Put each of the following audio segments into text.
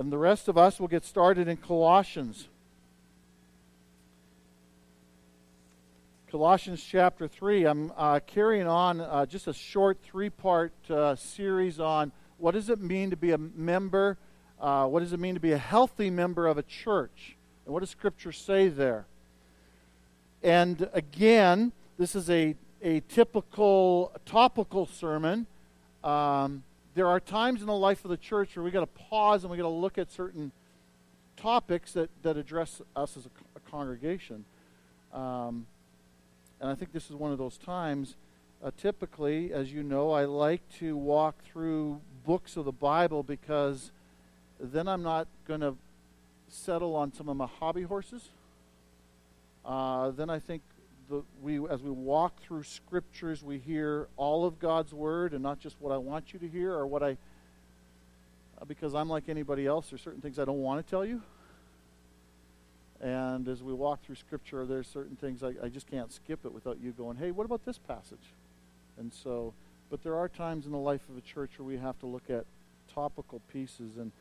And the rest of us will get started in Colossians. Colossians chapter 3. I'm uh, carrying on uh, just a short three part uh, series on what does it mean to be a member, uh, what does it mean to be a healthy member of a church, and what does Scripture say there. And again, this is a, a typical topical sermon. Um, there are times in the life of the church where we got to pause and we got to look at certain topics that, that address us as a, a congregation. Um, and I think this is one of those times. Uh, typically, as you know, I like to walk through books of the Bible because then I'm not going to settle on some of my hobby horses. Uh, then I think the, we, as we walk through scriptures, we hear all of God's word and not just what I want you to hear or what I, uh, because I'm like anybody else, there's certain things I don't want to tell you. And as we walk through Scripture, there's certain things I, I just can't skip it without you going, hey, what about this passage? And so, but there are times in the life of a church where we have to look at topical pieces. And,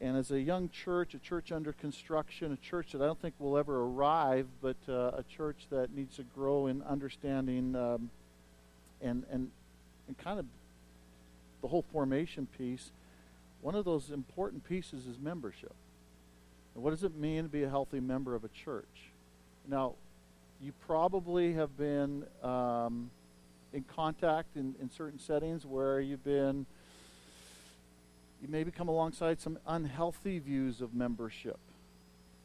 and as a young church, a church under construction, a church that I don't think will ever arrive, but uh, a church that needs to grow in understanding um, and, and, and kind of the whole formation piece, one of those important pieces is membership. And what does it mean to be a healthy member of a church? Now, you probably have been um, in contact in, in certain settings where you've been, you maybe come alongside some unhealthy views of membership,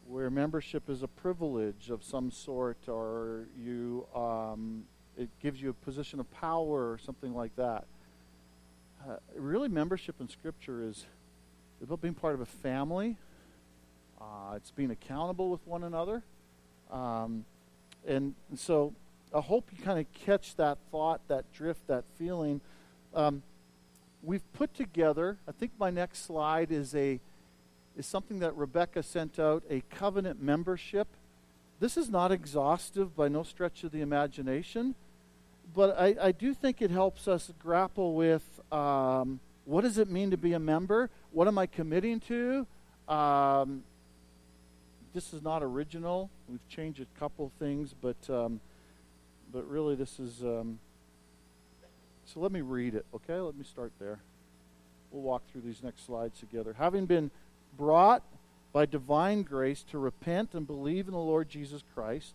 where membership is a privilege of some sort, or you, um, it gives you a position of power or something like that. Uh, really, membership in Scripture is about being part of a family uh, it's being accountable with one another. Um, and, so I hope you kind of catch that thought, that drift, that feeling. Um, we've put together, I think my next slide is a is something that Rebecca sent out, a covenant membership. This is not exhaustive by no stretch of the imagination, but I, I do think it helps us grapple with um, what does it mean to be a member? What am I committing to? Um, this is not original. We've changed a couple things, but um, but really this is. So let me read it. Okay, let me start there. We'll walk through these next slides together. Having been brought by divine grace to repent and believe in the Lord Jesus Christ,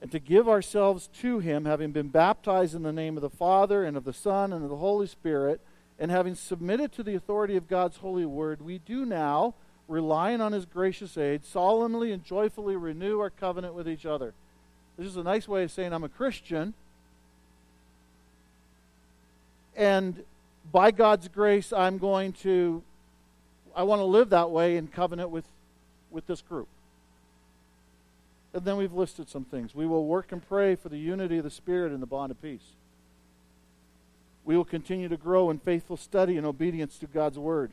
and to give ourselves to Him, having been baptized in the name of the Father and of the Son and of the Holy Spirit, and having submitted to the authority of God's holy word, we do now relying on his gracious aid, solemnly and joyfully renew our covenant with each other. This is a nice way of saying I'm a Christian. And by God's grace, I'm going to, I want to live that way in covenant with, with this group. And then we've listed some things. We will work and pray for the unity of the Spirit and the bond of peace. We will continue to grow in faithful study and obedience to God's Word.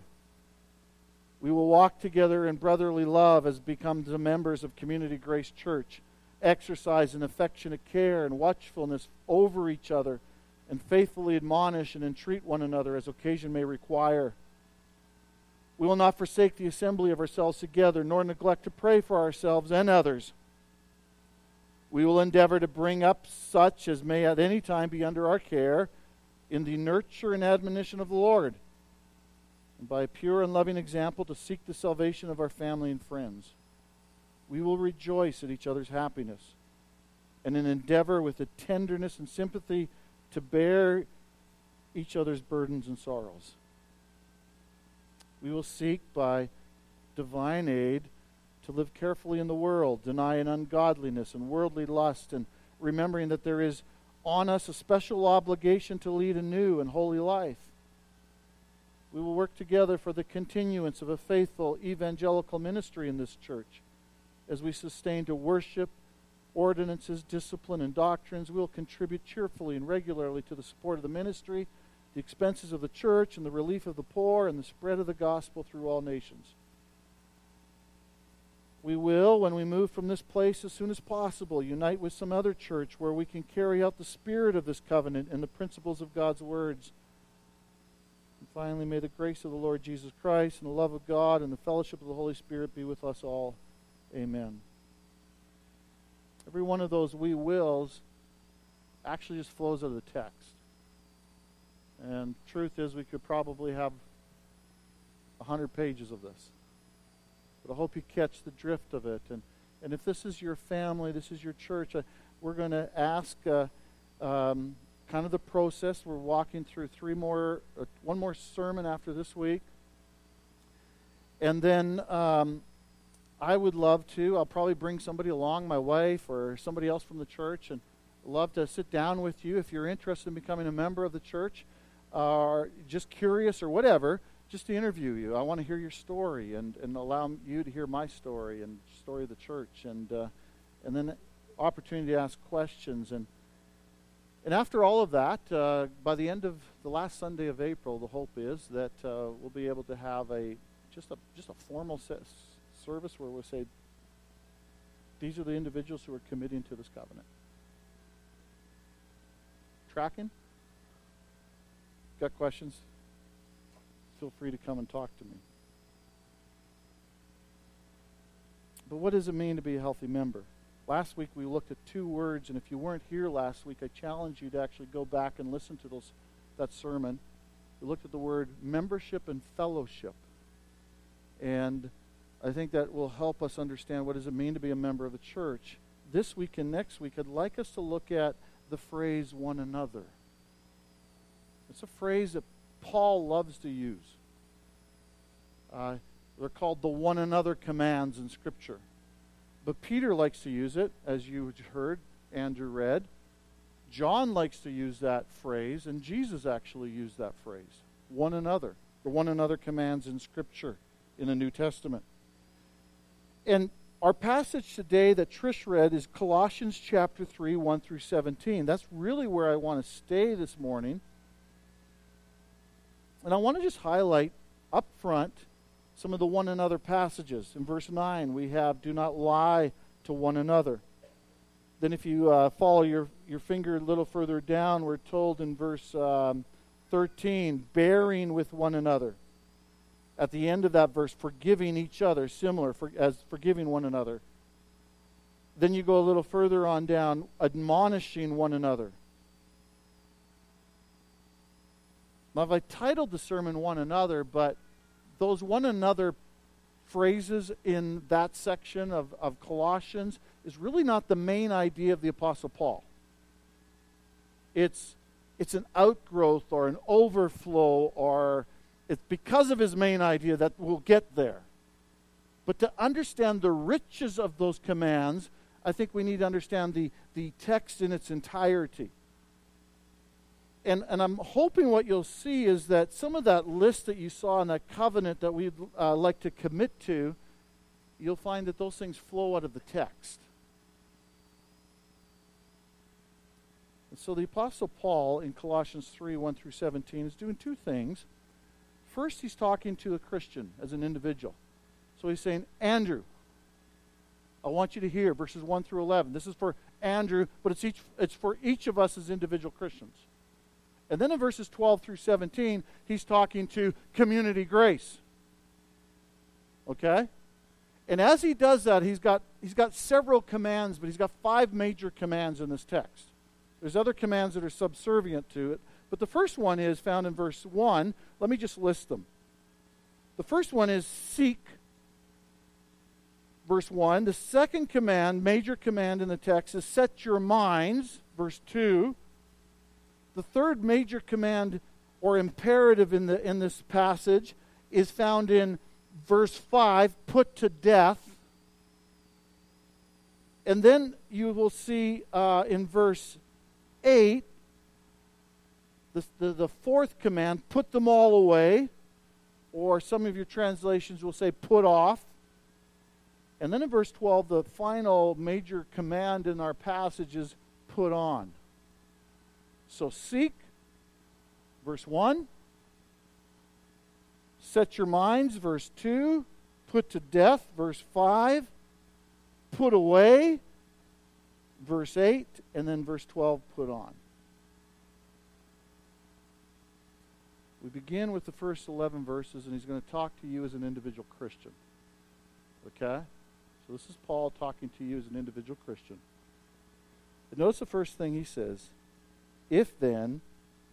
We will walk together in brotherly love as becomes the members of Community Grace Church, exercise an affectionate care and watchfulness over each other, and faithfully admonish and entreat one another as occasion may require. We will not forsake the assembly of ourselves together, nor neglect to pray for ourselves and others. We will endeavor to bring up such as may at any time be under our care in the nurture and admonition of the Lord and by a pure and loving example to seek the salvation of our family and friends. We will rejoice at each other's happiness and an endeavor with a tenderness and sympathy to bear each other's burdens and sorrows. We will seek by divine aid to live carefully in the world, denying ungodliness and worldly lust, and remembering that there is on us a special obligation to lead a new and holy life we will work together for the continuance of a faithful evangelical ministry in this church. As we sustain to worship, ordinances, discipline, and doctrines, we will contribute cheerfully and regularly to the support of the ministry, the expenses of the church, and the relief of the poor, and the spread of the gospel through all nations. We will, when we move from this place as soon as possible, unite with some other church where we can carry out the spirit of this covenant and the principles of God's words And finally, may the grace of the Lord Jesus Christ and the love of God and the fellowship of the Holy Spirit be with us all. Amen. Every one of those we wills actually just flows out of the text. And truth is, we could probably have a hundred pages of this. But I hope you catch the drift of it. And, and if this is your family, this is your church, uh, we're going to ask uh, um, kind of the process. We're walking through three more, uh, one more sermon after this week. And then um, I would love to, I'll probably bring somebody along, my wife or somebody else from the church, and love to sit down with you if you're interested in becoming a member of the church or just curious or whatever, just to interview you. I want to hear your story and, and allow you to hear my story and story of the church and uh, and then opportunity to ask questions and and after all of that, uh, by the end of the last Sunday of April, the hope is that uh, we'll be able to have a just a just a formal service where we'll say these are the individuals who are committing to this covenant. Tracking? Got questions? Feel free to come and talk to me. But what does it mean to be a healthy member? Last week we looked at two words, and if you weren't here last week, I challenge you to actually go back and listen to those, that sermon. We looked at the word membership and fellowship. And I think that will help us understand what does it mean to be a member of the church. This week and next week, I'd like us to look at the phrase one another. It's a phrase that Paul loves to use. Uh, they're called the one another commands in Scripture. But Peter likes to use it, as you heard, Andrew read. John likes to use that phrase, and Jesus actually used that phrase. One another. The one another commands in Scripture in the New Testament. And our passage today that Trish read is Colossians chapter 3, 1 through 17. That's really where I want to stay this morning. And I want to just highlight up front some of the one another passages. In verse 9, we have, Do not lie to one another. Then, if you uh, follow your, your finger a little further down, we're told in verse um, 13, bearing with one another. At the end of that verse, forgiving each other, similar for, as forgiving one another. Then you go a little further on down, admonishing one another. Now, I've titled the sermon One Another, but those one another phrases in that section of, of Colossians is really not the main idea of the Apostle Paul. It's, it's an outgrowth or an overflow, or it's because of his main idea that we'll get there. But to understand the riches of those commands, I think we need to understand the, the text in its entirety and, and I'm hoping what you'll see is that some of that list that you saw in that covenant that we'd uh, like to commit to, you'll find that those things flow out of the text. And so the Apostle Paul in Colossians 3 1 through 17 is doing two things. First, he's talking to a Christian as an individual. So he's saying, Andrew, I want you to hear verses 1 through 11. This is for Andrew, but it's, each, it's for each of us as individual Christians. And then in verses 12 through 17, he's talking to community grace. Okay? And as he does that, he's got, he's got several commands, but he's got five major commands in this text. There's other commands that are subservient to it, but the first one is found in verse 1. Let me just list them. The first one is seek, verse 1. The second command, major command in the text, is set your minds, verse 2. The third major command or imperative in, the, in this passage is found in verse 5 put to death. And then you will see uh, in verse 8 the, the, the fourth command put them all away. Or some of your translations will say put off. And then in verse 12, the final major command in our passage is put on. So seek, verse 1. Set your minds, verse 2. Put to death, verse 5. Put away, verse 8. And then verse 12, put on. We begin with the first 11 verses, and he's going to talk to you as an individual Christian. Okay? So this is Paul talking to you as an individual Christian. And notice the first thing he says If then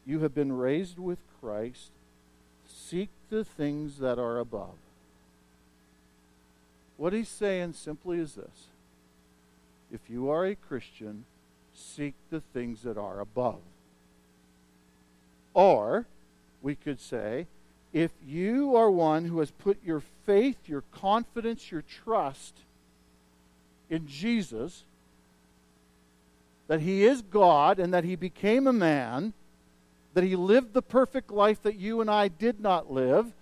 you have been raised with Christ, seek the things that are above. What he's saying simply is this if you are a Christian, seek the things that are above. Or, we could say, if you are one who has put your faith, your confidence, your trust in Jesus, that he is God and that he became a man, that he lived the perfect life that you and I did not live,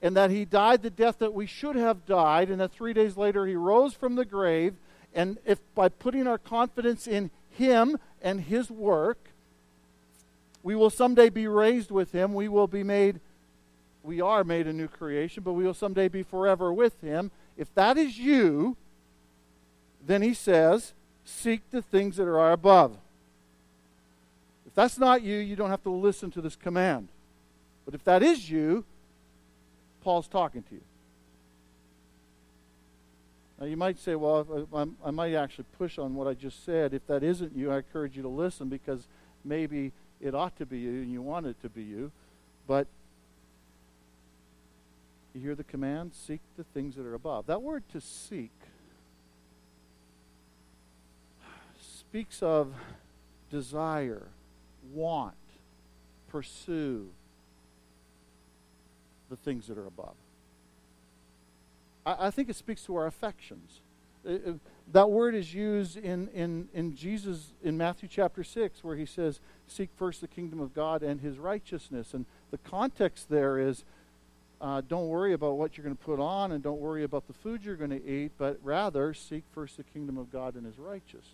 and that he died the death that we should have died, and that three days later he rose from the grave, and if by putting our confidence in him and his work, we will someday be raised with him, we will be made we are made a new creation, but we will someday be forever with him. If that is you, then he says, seek the things that are above. If that's not you, you don't have to listen to this command. But if that is you, Paul's talking to you. Now, you might say, well, I, might actually push on what I just said. If that isn't you, I encourage you to listen because maybe it ought to be you and you want it to be you. But you hear the command seek the things that are above. That word to seek speaks of desire, want, pursue the things that are above. I, I think it speaks to our affections. It, it, that word is used in, in, in Jesus in Matthew chapter 6, where he says, Seek first the kingdom of God and his righteousness. And the context there is uh, don't worry about what you're going to put on and don't worry about the food you're going to eat, but rather seek first the kingdom of God and his righteousness.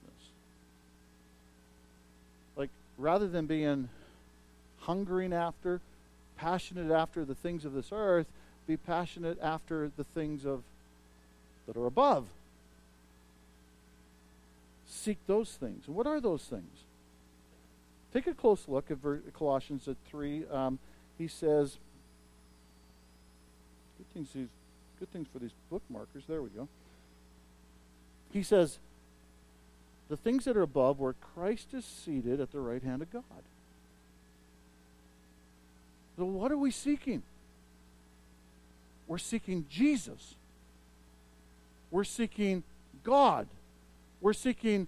Like, rather than being hungering after, passionate after the things of this earth, be passionate after the things of that are above. Seek those things. And what are those things? Take a close look at Colossians at 3. Um, he says, Good things, good things for these bookmarkers. There we go. He says, the things that are above where Christ is seated at the right hand of God. So, what are we seeking? We're seeking Jesus. We're seeking God. We're seeking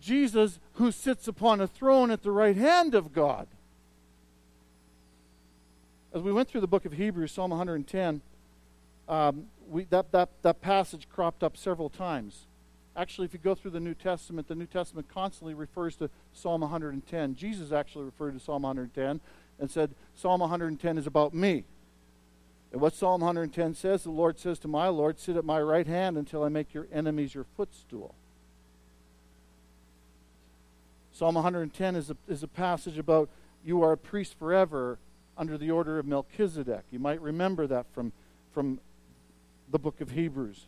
Jesus who sits upon a throne at the right hand of God. As we went through the book of Hebrews, Psalm 110, um, we, that, that, that passage cropped up several times. Actually, if you go through the New Testament, the New Testament constantly refers to Psalm 110. Jesus actually referred to Psalm 110 and said, Psalm 110 is about me. And what Psalm 110 says, the Lord says to my Lord, Sit at my right hand until I make your enemies your footstool. Psalm 110 is a, is a passage about you are a priest forever under the order of Melchizedek. You might remember that from, from the book of Hebrews.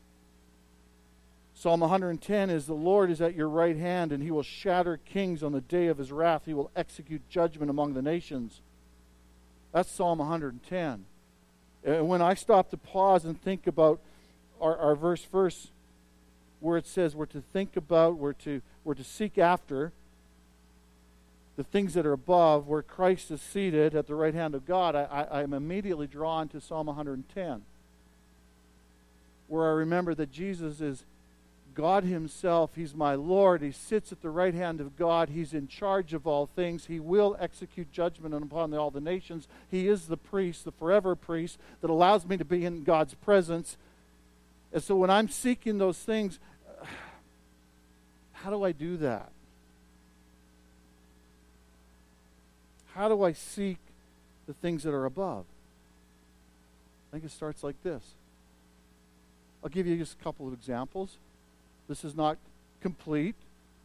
Psalm 110 is the Lord is at your right hand, and he will shatter kings on the day of his wrath. He will execute judgment among the nations. That's Psalm 110. And when I stop to pause and think about our, our verse verse where it says we're to think about, we're to, we're to seek after the things that are above, where Christ is seated at the right hand of God, I, I'm immediately drawn to Psalm 110 where I remember that Jesus is God Himself. He's my Lord. He sits at the right hand of God. He's in charge of all things. He will execute judgment upon all the nations. He is the priest, the forever priest, that allows me to be in God's presence. And so when I'm seeking those things, how do I do that? How do I seek the things that are above? I think it starts like this I'll give you just a couple of examples. This is not complete,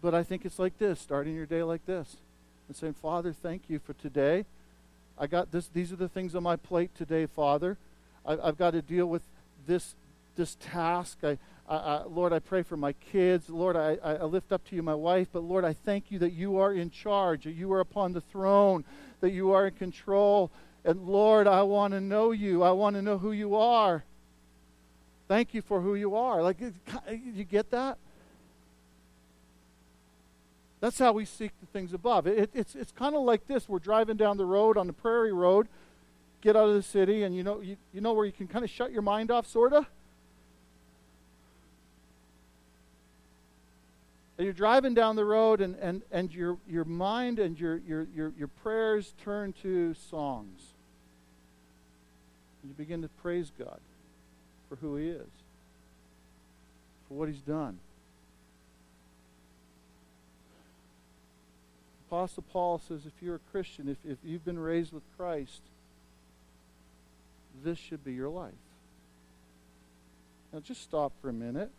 but I think it's like this starting your day like this and saying, Father, thank you for today. I got this, these are the things on my plate today, Father. I, have got to deal with this, this task. I, I, Lord, I pray for my kids. Lord, I, I lift up to you my wife. But Lord, I thank you that you are in charge, that you are upon the throne, that you are in control. and Lord, I want to know you. I want to know who you are. Thank you for who you are. Like, you get that? That's how we seek the things above. It, it's it's kind of like this. We're driving down the road on the prairie road, get out of the city, and you know, you, you know where you can kind of shut your mind off, sort of? you're driving down the road and, and, and your, your mind and your, your, your, your prayers turn to songs. You begin to praise God for who He is, for what He's done. Apostle Paul says if you're a Christian, if, if you've been raised with Christ, this should be your life. Now just stop for a minute.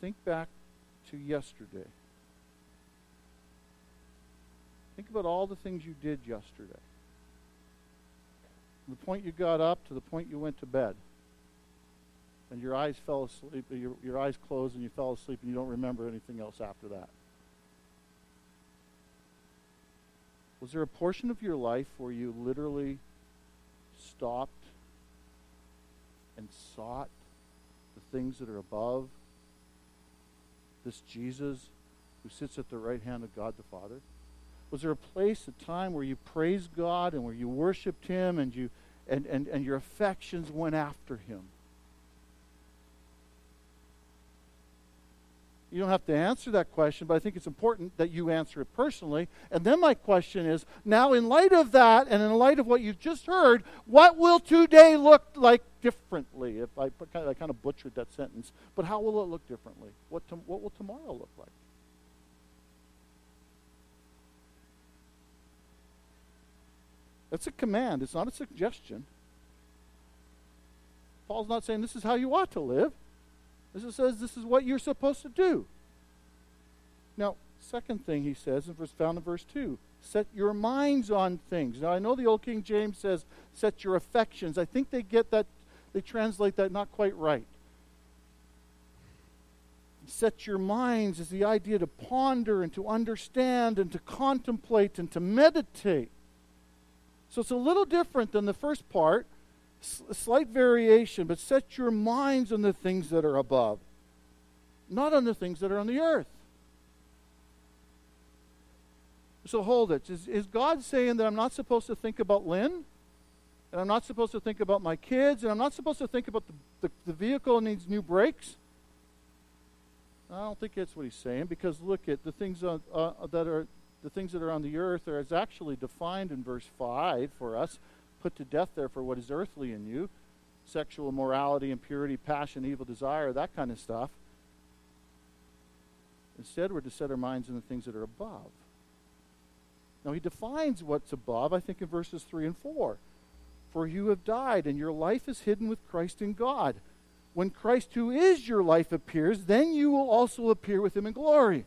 Think back to yesterday. Think about all the things you did yesterday. From the point you got up to the point you went to bed. And your eyes fell asleep, uh, your, your eyes closed and you fell asleep and you don't remember anything else after that. Was there a portion of your life where you literally stopped and sought the things that are above this Jesus who sits at the right hand of God the Father? Was there a place, a time where you praised God and where you worshiped Him and you and, and, and your affections went after Him? You don't have to answer that question, but I think it's important that you answer it personally. And then my question is now, in light of that and in light of what you've just heard, what will today look like differently? If I, I kind of butchered that sentence, but how will it look differently? What, to, what will tomorrow look like? That's a command, it's not a suggestion. Paul's not saying this is how you ought to live. This says this is what you're supposed to do. Now, second thing he says, found in verse 2, set your minds on things. Now, I know the Old King James says, set your affections. I think they get that, they translate that not quite right. Set your minds is the idea to ponder and to understand and to contemplate and to meditate. So it's a little different than the first part slight variation, but set your minds on the things that are above, not on the things that are on the earth. So hold it. Is, is God saying that I'm not supposed to think about Lynn? And I'm not supposed to think about my kids? And I'm not supposed to think about the, the, the vehicle needs new brakes? I don't think that's what he's saying because look at the things uh, uh, that are the things that are on the earth are actually defined in verse 5 for us put to death, there for what is earthly in you sexual morality, impurity, passion, evil desire, that kind of stuff. Instead, we're to set our minds on the things that are above. Now, he defines what's above, I think, in verses 3 and 4. For you have died, and your life is hidden with Christ in God. When Christ, who is your life, appears, then you will also appear with him in glory.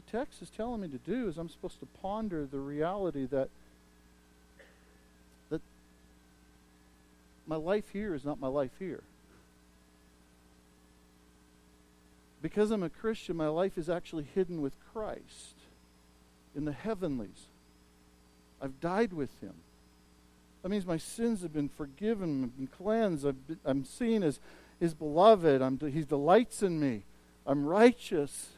The text is telling me to do is I'm supposed to ponder the reality that that my life here is not my life here. Because I'm a Christian, my life is actually hidden with Christ in the heavenlies. I've died with him. That means my sins have been forgiven, have been cleansed. i am seen as his beloved. I'm, he delights in me. I'm righteous.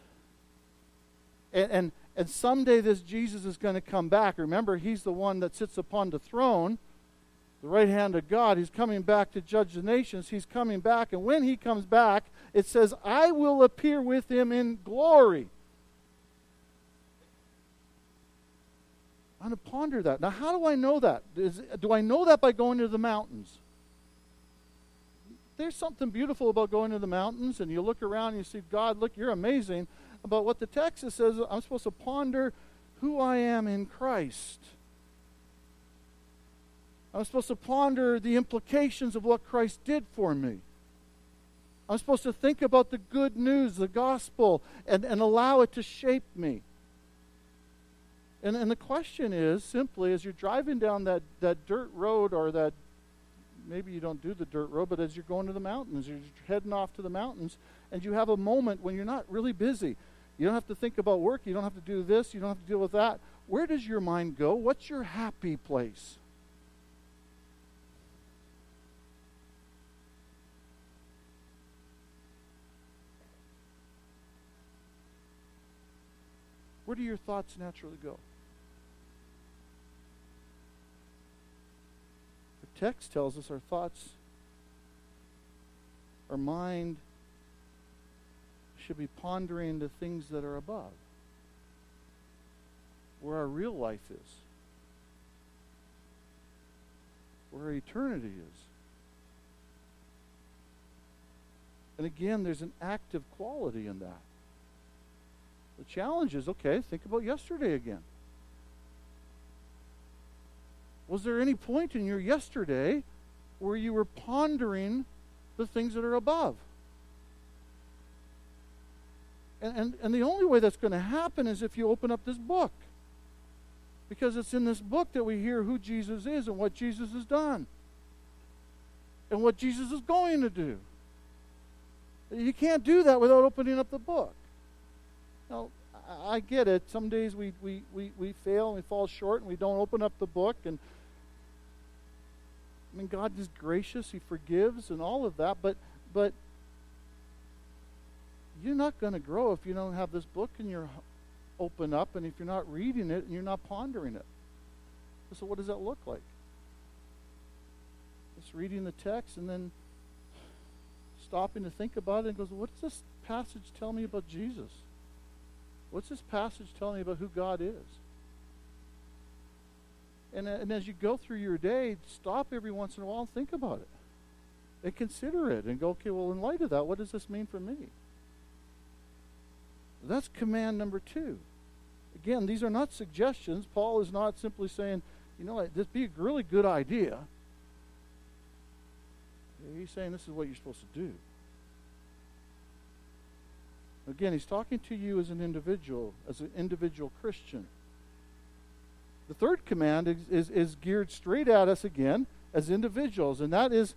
And, and, and someday this Jesus is going to come back. Remember, he's the one that sits upon the throne, the right hand of God. He's coming back to judge the nations. He's coming back. And when he comes back, it says, I will appear with him in glory. I'm going to ponder that. Now, how do I know that? Is, do I know that by going to the mountains? There's something beautiful about going to the mountains, and you look around and you see, God, look, you're amazing about what the text says. I'm supposed to ponder who I am in Christ. I'm supposed to ponder the implications of what Christ did for me. I'm supposed to think about the good news, the gospel, and, and allow it to shape me. And, and the question is simply as you're driving down that, that dirt road or that maybe you don't do the dirt road, but as you're going to the mountains, you're heading off to the mountains, and you have a moment when you're not really busy. You don't have to think about work. You don't have to do this. You don't have to deal with that. Where does your mind go? What's your happy place? Where do your thoughts naturally go? The text tells us our thoughts, our mind should be pondering the things that are above, where our real life is, where eternity is. And again, there's an active quality in that. The challenge is okay, think about yesterday again. Was there any point in your yesterday where you were pondering the things that are above? And, and, and the only way that's going to happen is if you open up this book. Because it's in this book that we hear who Jesus is and what Jesus has done. And what Jesus is going to do. You can't do that without opening up the book. Now, I get it. Some days we, we, we, we fail and we fall short and we don't open up the book. And I mean, God is gracious, He forgives and all of that. But, but you're not going to grow if you don't have this book and you're open up and if you're not reading it and you're not pondering it. So, what does that look like? Just reading the text and then stopping to think about it and goes, what does this passage tell me about Jesus? What's this passage telling me about who God is? And, uh, and as you go through your day, stop every once in a while and think about it. And consider it and go, okay, well, in light of that, what does this mean for me? That's command number two. Again, these are not suggestions. Paul is not simply saying, you know, this be a really good idea. He's saying this is what you're supposed to do. Again, he's talking to you as an individual, as an individual Christian. The third command is, is, is, geared straight at us again as individuals, and that is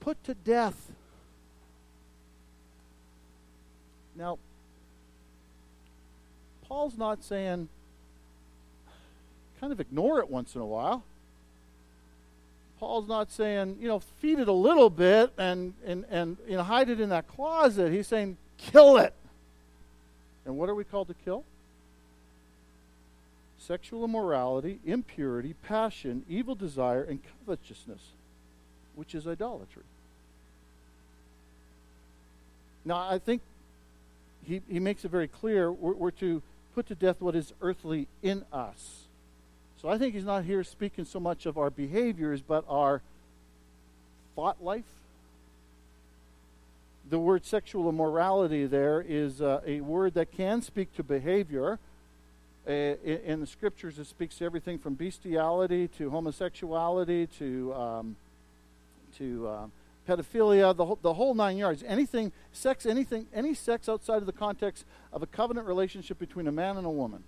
put to death. Now, Paul's not saying kind of ignore it once in a while. Paul's not saying, you know, feed it a little bit and, and, and you know, hide it in that closet. He's saying, kill it. And what are we called to kill? Sexual immorality, impurity, passion, evil desire, and covetousness, which is idolatry. Now, I think he, he makes it very clear we're, we're to put to death what is earthly in us. So I think he's not here speaking so much of our behaviors, but our thought life. The word sexual immorality there is uh, a word that can speak to behavior. Uh, in, the scriptures, it speaks to everything from bestiality to homosexuality to um, to uh, pedophilia, the whole, the whole nine yards. Anything, sex, anything, any sex outside of the context of a covenant relationship between a man and a woman.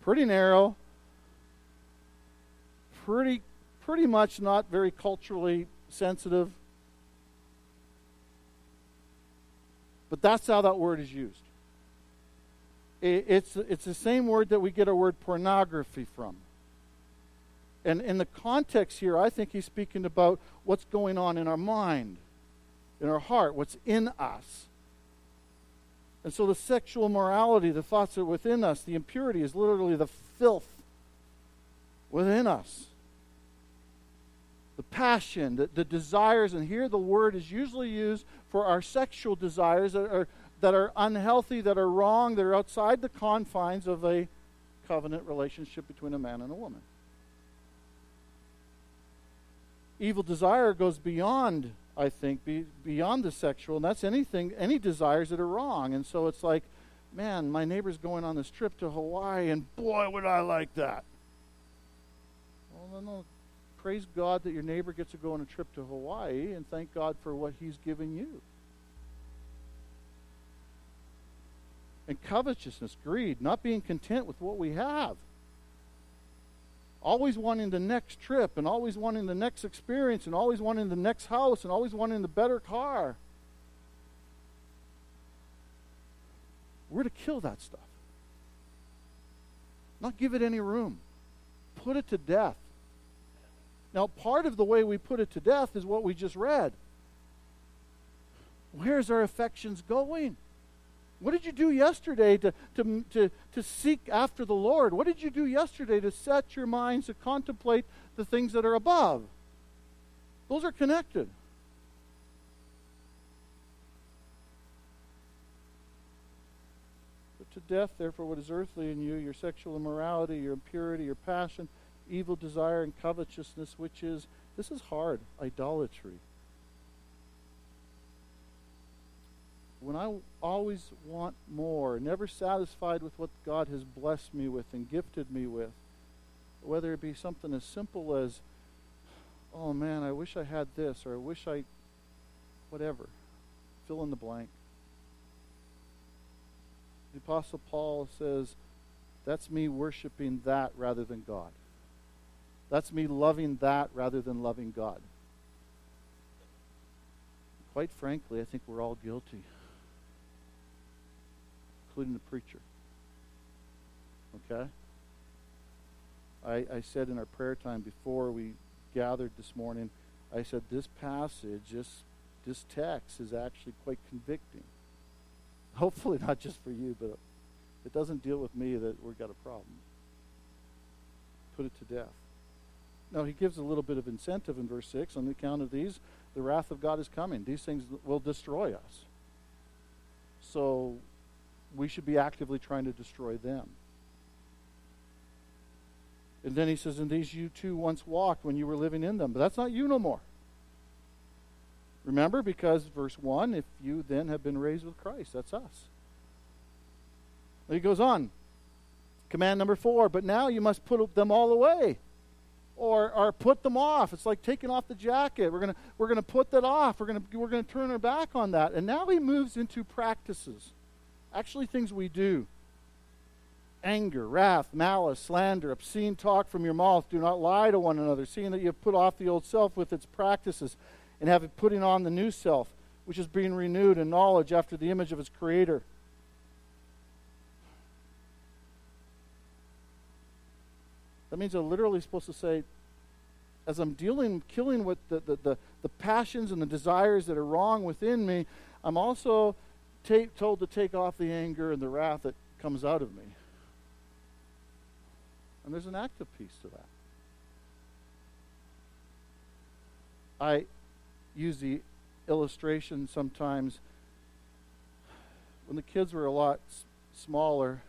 Pretty narrow, pretty, pretty much not very culturally sensitive. But that's how that word is used. It's, it's the same word that we get our word pornography from. And in the context here, I think he's speaking about what's going on in our mind, in our heart, what's in us. And so the sexual morality, the thoughts that are within us, the impurity is literally the filth within us. The passion, the, the desires, and here the word is usually used for our sexual desires that are, that are unhealthy, that are wrong, that are outside the confines of a covenant relationship between a man and a woman evil desire goes beyond, I think, be, beyond the sexual, and that's anything, any desires that are wrong. And so it's like, man, my neighbor's going on this trip to Hawaii, and boy, would I like that. Well, no, no. Praise God that your neighbor gets to go on a trip to Hawaii, and thank God for what He's given you. And covetousness, greed, not being content with what we have. Always wanting the next trip and always wanting the next experience and always wanting the next house and always wanting the better car. We're to kill that stuff, not give it any room, put it to death. Now, part of the way we put it to death is what we just read. Where's our affections going? What did you do yesterday to, to, to, to seek after the Lord? What did you do yesterday to set your minds to contemplate the things that are above? Those are connected. Put to death, therefore, what is earthly in you your sexual immorality, your impurity, your passion, evil desire, and covetousness, which is, this is hard, idolatry. When I always want more, never satisfied with what God has blessed me with and gifted me with, whether it be something as simple as, oh man, I wish I had this, or I wish I, whatever, fill in the blank. The Apostle Paul says, that's me worshiping that rather than God. That's me loving that rather than loving God. Quite frankly, I think we're all guilty including the preacher. Okay? I, I said in our prayer time before we gathered this morning, I said this passage, this, this text is actually quite convicting. Hopefully not just for you, but it doesn't deal with me that we've got a problem. Put it to death. Now, he gives a little bit of incentive in verse 6 on the account of these. The wrath of God is coming. These things will destroy us. So we should be actively trying to destroy them. And then he says, And these you too once walked when you were living in them. But that's not you no more. Remember, because verse 1 if you then have been raised with Christ, that's us. He goes on. Command number four, but now you must put them all away. Or, or put them off. It's like taking off the jacket. We're gonna we're gonna put that off. We're gonna we're gonna turn our back on that. And now he moves into practices. Actually, things we do anger, wrath, malice, slander, obscene talk from your mouth. Do not lie to one another, seeing that you have put off the old self with its practices and have it putting on the new self, which is being renewed in knowledge after the image of its creator. That means I'm literally supposed to say, as I'm dealing, killing with the, the, the, the passions and the desires that are wrong within me, I'm also told to take off the anger and the wrath that comes out of me. And there's an active piece to that. I use the illustration sometimes when the kids were a lot s- smaller.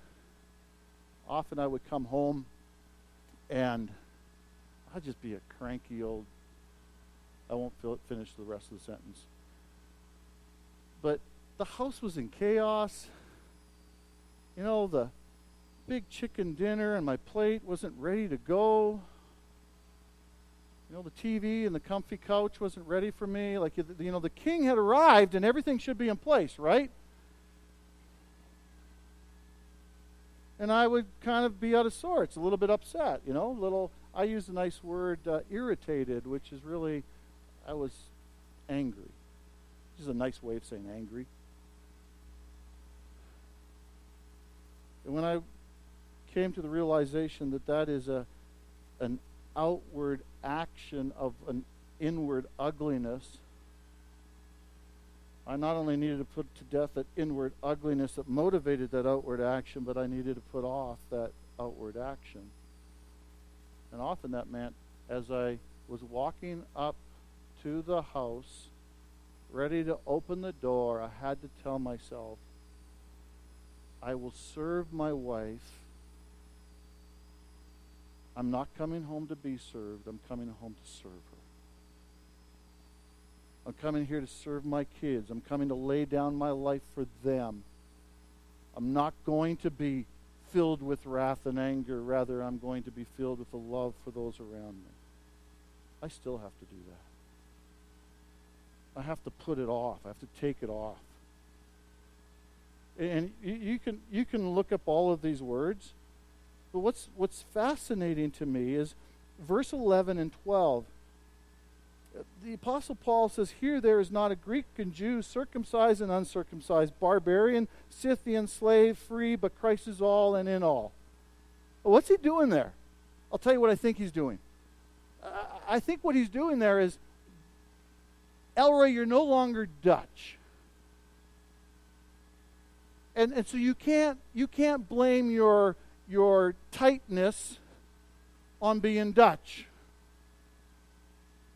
Often I would come home and I'd just be a cranky old. I won't finish the rest of the sentence. But the house was in chaos. You know, the big chicken dinner and my plate wasn't ready to go. You know, the TV and the comfy couch wasn't ready for me. Like, you know, the king had arrived and everything should be in place, right? And I would kind of be out of sorts, a little bit upset, you know, a little, I use the nice word uh, irritated, which is really, I was angry. Which is a nice way of saying angry. And when I came to the realization that that is a, an outward action of an inward ugliness, I not only needed to put to death that inward ugliness that motivated that outward action, but I needed to put off that outward action. And often that meant as I was walking up to the house, ready to open the door, I had to tell myself, I will serve my wife. I'm not coming home to be served. I'm coming home to serve her. I'm coming here to serve my kids. I'm coming to lay down my life for them. I'm not going to be filled with wrath and anger. Rather, I'm going to be filled with the love for those around me. I still have to do that. I have to put it off. I have to take it off and you can you can look up all of these words But what's, what's fascinating to me is verse 11 and 12. The Apostle Paul says, Here there is not a Greek and Jew, circumcised and uncircumcised, barbarian, Scythian, slave, free, but Christ is all and in all. what's he doing there? I'll tell you what I think he's doing. I think what he's doing there is, Elroy, you're no longer Dutch. And, and so you can't, you can't blame your, your tightness on being Dutch.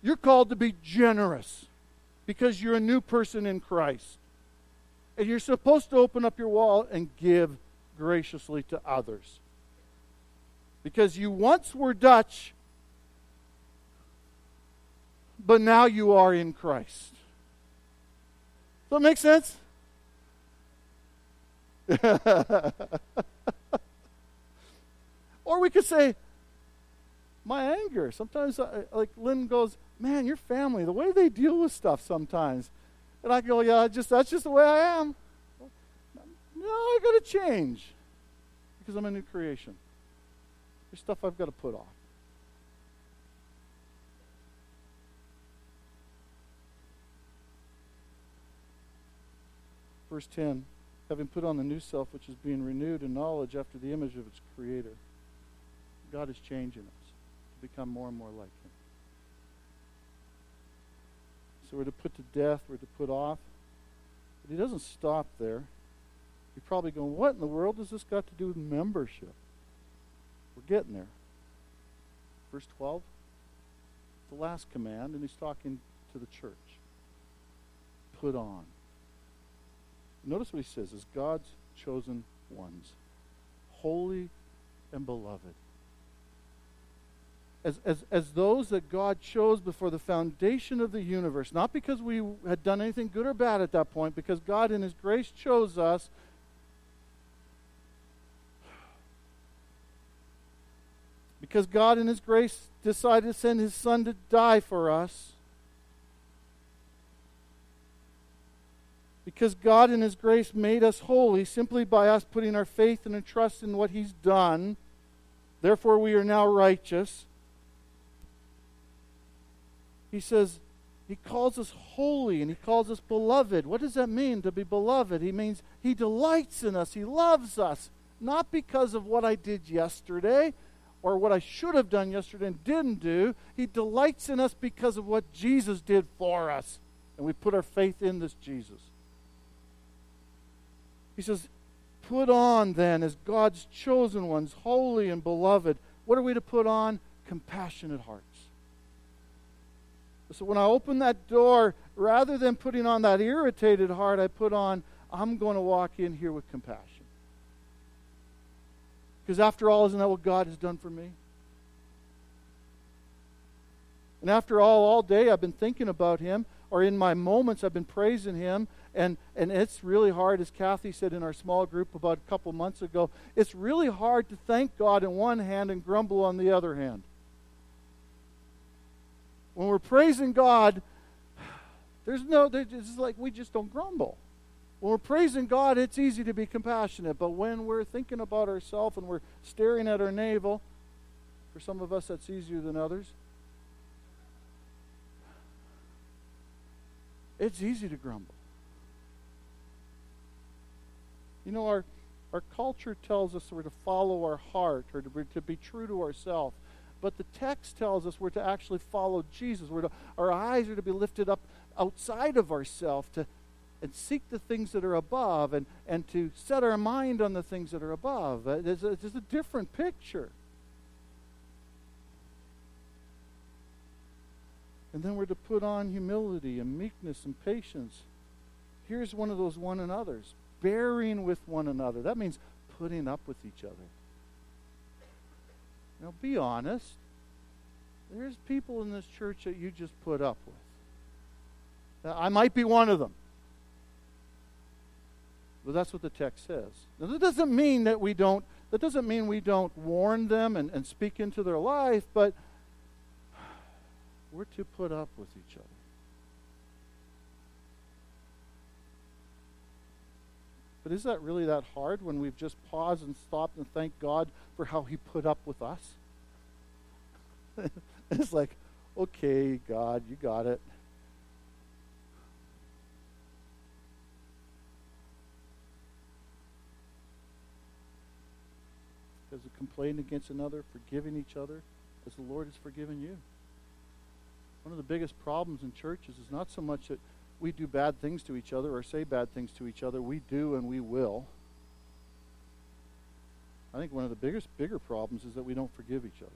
You're called to be generous because you're a new person in Christ. And you're supposed to open up your wall and give graciously to others. Because you once were Dutch, but now you are in Christ. Does that make sense? or we could say, my anger. Sometimes, I, like Lynn goes, man, your family, the way they deal with stuff sometimes. And I go, yeah, just that's just the way I am. No, I got to change because I'm a new creation. There's stuff I've got to put off. Verse 10 having put on the new self, which is being renewed in knowledge after the image of its creator. God is changing us to become more and more like Him. So we're to put to death, we're to put off. But He doesn't stop there. You're probably going, what in the world does this got to do with membership? We're getting there. Verse 12, the last command, and He's talking to the church. Put on. Notice what he says is God's chosen ones, holy and beloved. As, as, as those that God chose before the foundation of the universe, not because we had done anything good or bad at that point, because God in His grace chose us. Because God in His grace decided to send His Son to die for us. Because God, in His grace, made us holy simply by us putting our faith and our trust in what He's done. Therefore, we are now righteous. He says, He calls us holy and He calls us beloved. What does that mean to be beloved? He means He delights in us, He loves us, not because of what I did yesterday or what I should have done yesterday and didn't do. He delights in us because of what Jesus did for us. And we put our faith in this Jesus. He says, Put on then as God's chosen ones, holy and beloved. What are we to put on? Compassionate hearts. So when I open that door, rather than putting on that irritated heart, I put on, I'm going to walk in here with compassion. Because after all, isn't that what God has done for me? And after all, all day I've been thinking about Him, or in my moments I've been praising Him, and, and it's really hard, as Kathy said in our small group about a couple months ago, it's really hard to thank God in one hand and grumble on the other hand. When we're praising God, there's no, there's it's like we just don't grumble. When we're praising God, it's easy to be compassionate. But when we're thinking about ourselves and we're staring at our navel, for some of us that's easier than others, it's easy to grumble. You know, our, our culture tells us we're to follow our heart or to, to be true to ourselves. But the text tells us we're to actually follow Jesus. We're to, our eyes are to be lifted up outside of ourselves to and seek the things that are above and, and to set our mind on the things that are above. Uh, it's, a, it's a different picture. And then we're to put on humility and meekness and patience. Here's one of those one another's bearing with one another. That means putting up with each other. Now, be honest. There's people in this church that you just put up with. Now, I might be one of them. But that's what the text says. Now, that doesn't mean that we don't, that doesn't mean we don't warn them and, and speak into their life, but we're to put up with each other. But is that really that hard when we've just paused and stopped and thanked God for how He put up with us? it's like, okay, God, you got it. Because of complaining against another, forgiving each other as the Lord has forgiven you. One of the biggest problems in churches is not so much that we do bad things to each other or say bad things to each other. We do and we will. I think one of the biggest, bigger problems is that we don't forgive each other.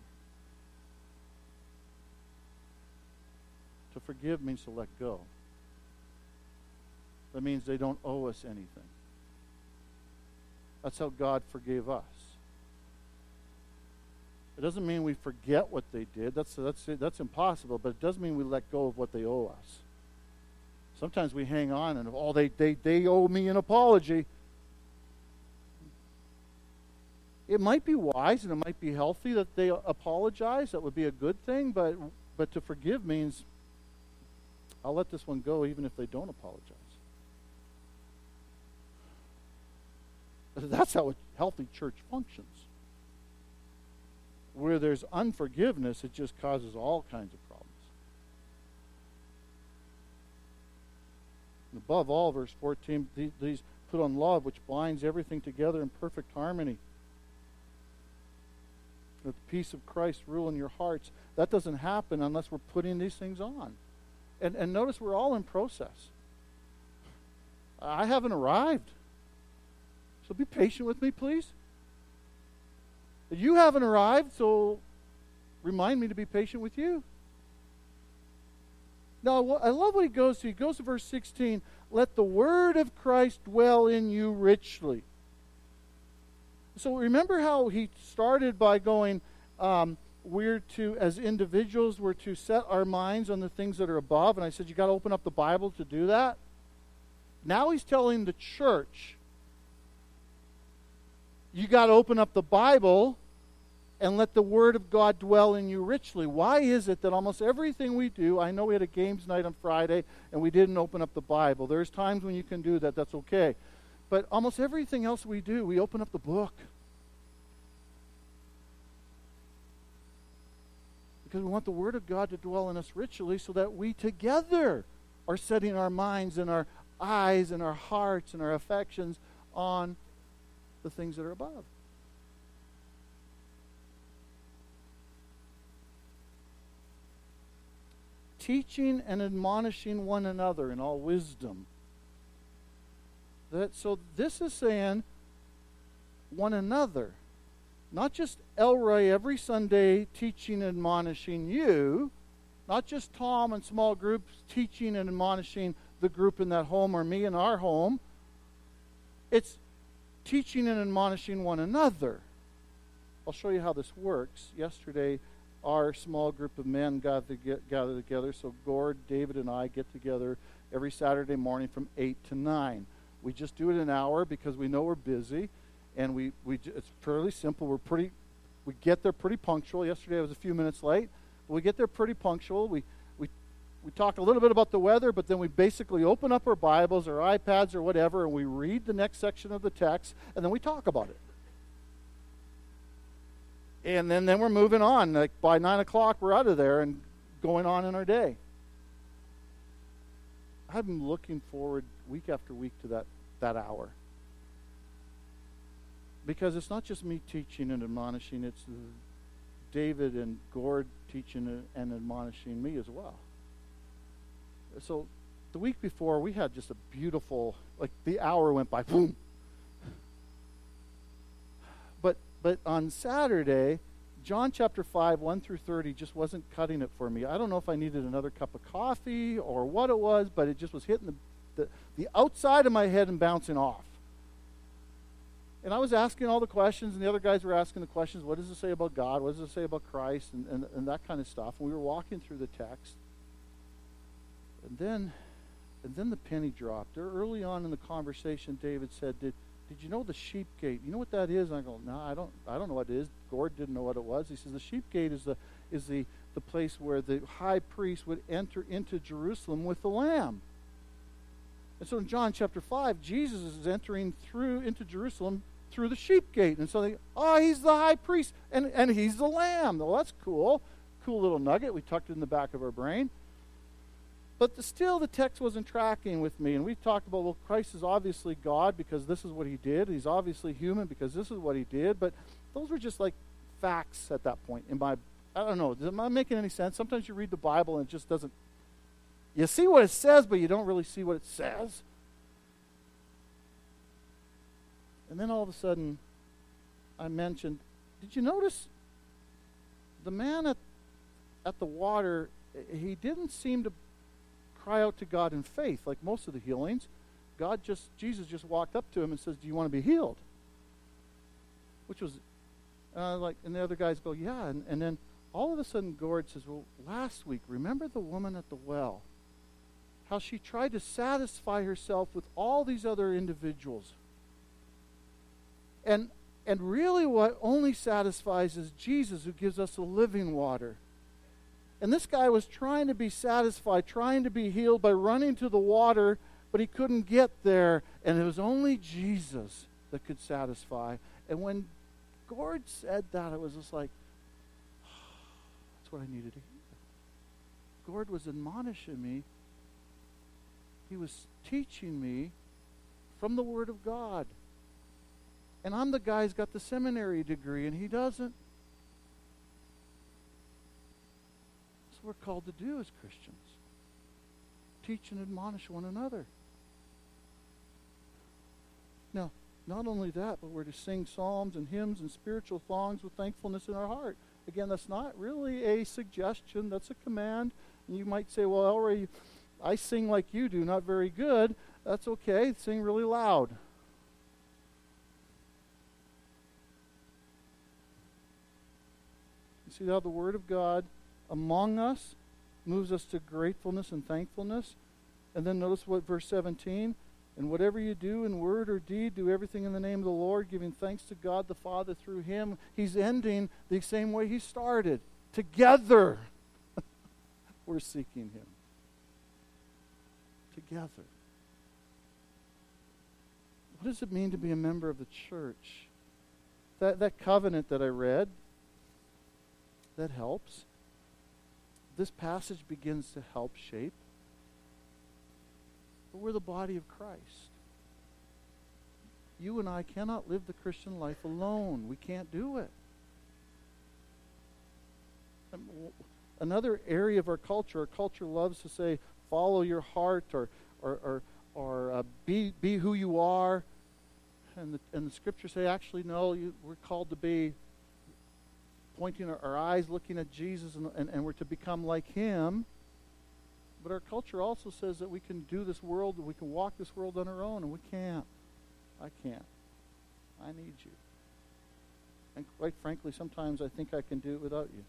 To forgive means to let go. That means they don't owe us anything. That's how God forgave us. It doesn't mean we forget what they did. That's, that's, that's impossible, but it does mean we let go of what they owe us. Sometimes we hang on and, oh, they, they, they owe me an apology. It might be wise and it might be healthy that they apologize. That would be a good thing, but, but to forgive means I'll let this one go even if they don't apologize. That's how a healthy church functions. Where there's unforgiveness, it just causes all kinds of problems. Above all, verse 14, these put on love, which binds everything together in perfect harmony. Let the peace of Christ rule in your hearts. That doesn't happen unless we're putting these things on. And, and notice we're all in process. I haven't arrived. So be patient with me, please. You haven't arrived, so remind me to be patient with you. Now, I love what he goes to. He goes to verse 16 let the word of Christ dwell in you richly. So remember how he started by going, um, we're to, as individuals, we're to set our minds on the things that are above. And I said, you got to open up the Bible to do that. Now he's telling the church, you got to open up the Bible and let the Word of God dwell in you richly. Why is it that almost everything we do, I know we had a games night on Friday and we didn't open up the Bible. There's times when you can do that, that's okay. But almost everything else we do, we open up the book. Because we want the Word of God to dwell in us richly so that we together are setting our minds and our eyes and our hearts and our affections on the things that are above. Teaching and admonishing one another in all wisdom. That, so this is saying one another. Not just Elroy every Sunday teaching and admonishing you, not just Tom and small groups teaching and admonishing the group in that home or me in our home. It's teaching and admonishing one another. I'll show you how this works. Yesterday, our small group of men gather together. So Gord, David, and I get together every Saturday morning from 8 to 9. We just do it an hour because we know we're busy, and we, we it's fairly simple. We're pretty, we get there pretty punctual. Yesterday I was a few minutes late. but We get there pretty punctual. We, we, we talk a little bit about the weather, but then we basically open up our Bibles or iPads or whatever, and we read the next section of the text, and then we talk about it and then, then we're moving on. Like by nine o'clock, we're out of there and going on in our day. Been looking forward week after week to that, that hour. Because it's not just me teaching and admonishing, it's David and Gord teaching and admonishing me as well. So the week before, we had just a beautiful, like the hour went by, boom, But on Saturday, John chapter 5, 1 through 30 just wasn't cutting it for me. I don't know if I needed another cup of coffee or what it was, but it just was hitting the, the, the outside of my head and bouncing off. And I was asking all the questions, and the other guys were asking the questions what does it say about God? What does it say about Christ? And, and, and that kind of stuff. And we were walking through the text. And then, and then the penny dropped. Early on in the conversation, David said, Did, did you know the sheep gate? You know what that is? And I go, no, I don't. I don't know what it is. Gord didn't know what it was. He says the sheep gate is the is the the place where the high priest would enter into Jerusalem with the lamb. And so in John chapter 5, Jesus is entering through into Jerusalem through the sheep gate. And so they, oh, he's the high priest and, and he's the lamb. Well, that's cool. Cool little nugget. We tucked it in the back of our brain. But the, still, the text wasn't tracking with me. And we talked about, well, Christ is obviously God because this is what he did. He's obviously human because this is what he did. But those were just like facts at that point in my I don't know. Am I making any sense? Sometimes you read the Bible and it just doesn't. You see what it says, but you don't really see what it says. And then all of a sudden, I mentioned, did you notice the man at, at the water, he didn't seem to cry out to God in faith like most of the healings. God just, Jesus just walked up to him and says, Do you want to be healed? Which was, uh, like, and the other guys go, Yeah. And, and then all of a sudden, Gord says, Well, last week, remember the woman at the well? How she tried to satisfy herself with all these other individuals. And, and really, what only satisfies is Jesus, who gives us the living water. And this guy was trying to be satisfied, trying to be healed by running to the water, but he couldn't get there. And it was only Jesus that could satisfy. And when Gord said that, it was just like, oh, that's what I needed to hear. Gord was admonishing me, he was teaching me from the Word of God. And I'm the guy who's got the seminary degree, and he doesn't. We're called to do as Christians teach and admonish one another. Now, not only that, but we're to sing psalms and hymns and spiritual songs with thankfulness in our heart. Again, that's not really a suggestion, that's a command. And you might say, well, Elray, I sing like you do, not very good. That's okay. Sing really loud. You see how the Word of God among us moves us to gratefulness and thankfulness. And then notice what verse 17 and whatever you do in word or deed, do everything in the name of the Lord, giving thanks to God the Father through him. He's ending the same way he started. Together, we're seeking him. Together. What does it mean to be a member of the church? That, that covenant that I read, that helps this passage begins to help shape. But we're the body of Christ. You and I cannot live the Christian life alone. We can't do it. Another area of our culture, our culture loves to say, follow your heart or, or, or, or uh, be, be who you are. And the, and the scriptures say, actually, no, you, we're called to be pointing our, our eyes looking at Jesus and, and, and we're to become like him. But our culture also says that we can do this world, we can walk this world on our own, and we can't. I can't. I need you. And quite frankly, sometimes I think I can do it without you.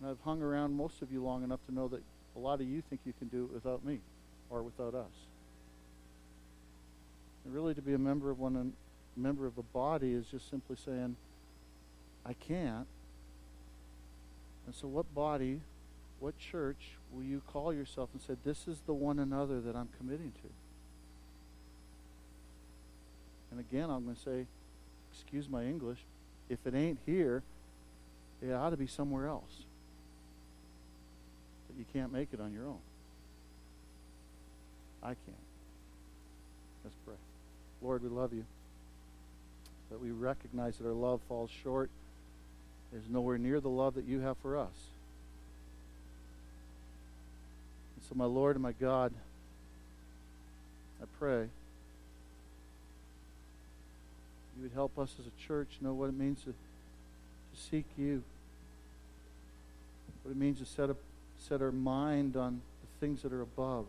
And I've hung around most of you long enough to know that a lot of you think you can do it without me or without us. And really, to be a member of one member of a body is just simply saying, I can't. And so, what body, what church will you call yourself and say, This is the one another that I'm committing to? And again, I'm going to say, excuse my English, if it ain't here, it ought to be somewhere else. But you can't make it on your own. I can't. Let's pray. Lord, we love you that we recognize that our love falls short, is nowhere near the love that you have for us. And so, my Lord and my God, I pray you would help us as a church know what it means to, to seek you, what it means to set, set our mind on the things that are above.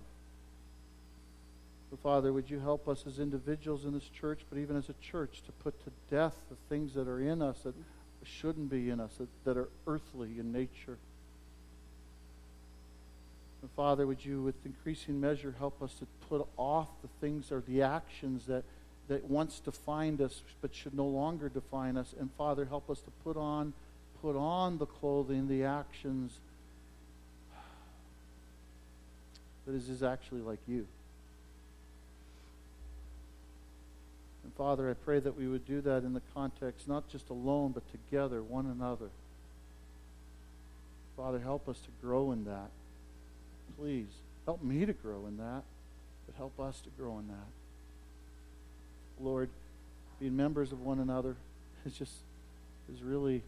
Father, would you help us as individuals in this church, but even as a church, to put to death the things that are in us that shouldn't be in us, that, that are earthly in nature. And Father, would you, with increasing measure, help us to put off the things or the actions that, that once defined us but should no longer define us. And Father, help us to put on, put on the clothing, the actions that is, is actually like you. Father, I pray that we would do that in the context, not just alone, but together, one another. Father, help us to grow in that. Please, help me to grow in that, but help us to grow in that. Lord, being members of one another is just, is really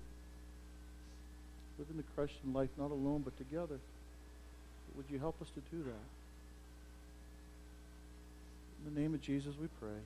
living the Christian life not alone, but together. Would you help us to do that? In the name of Jesus, we pray.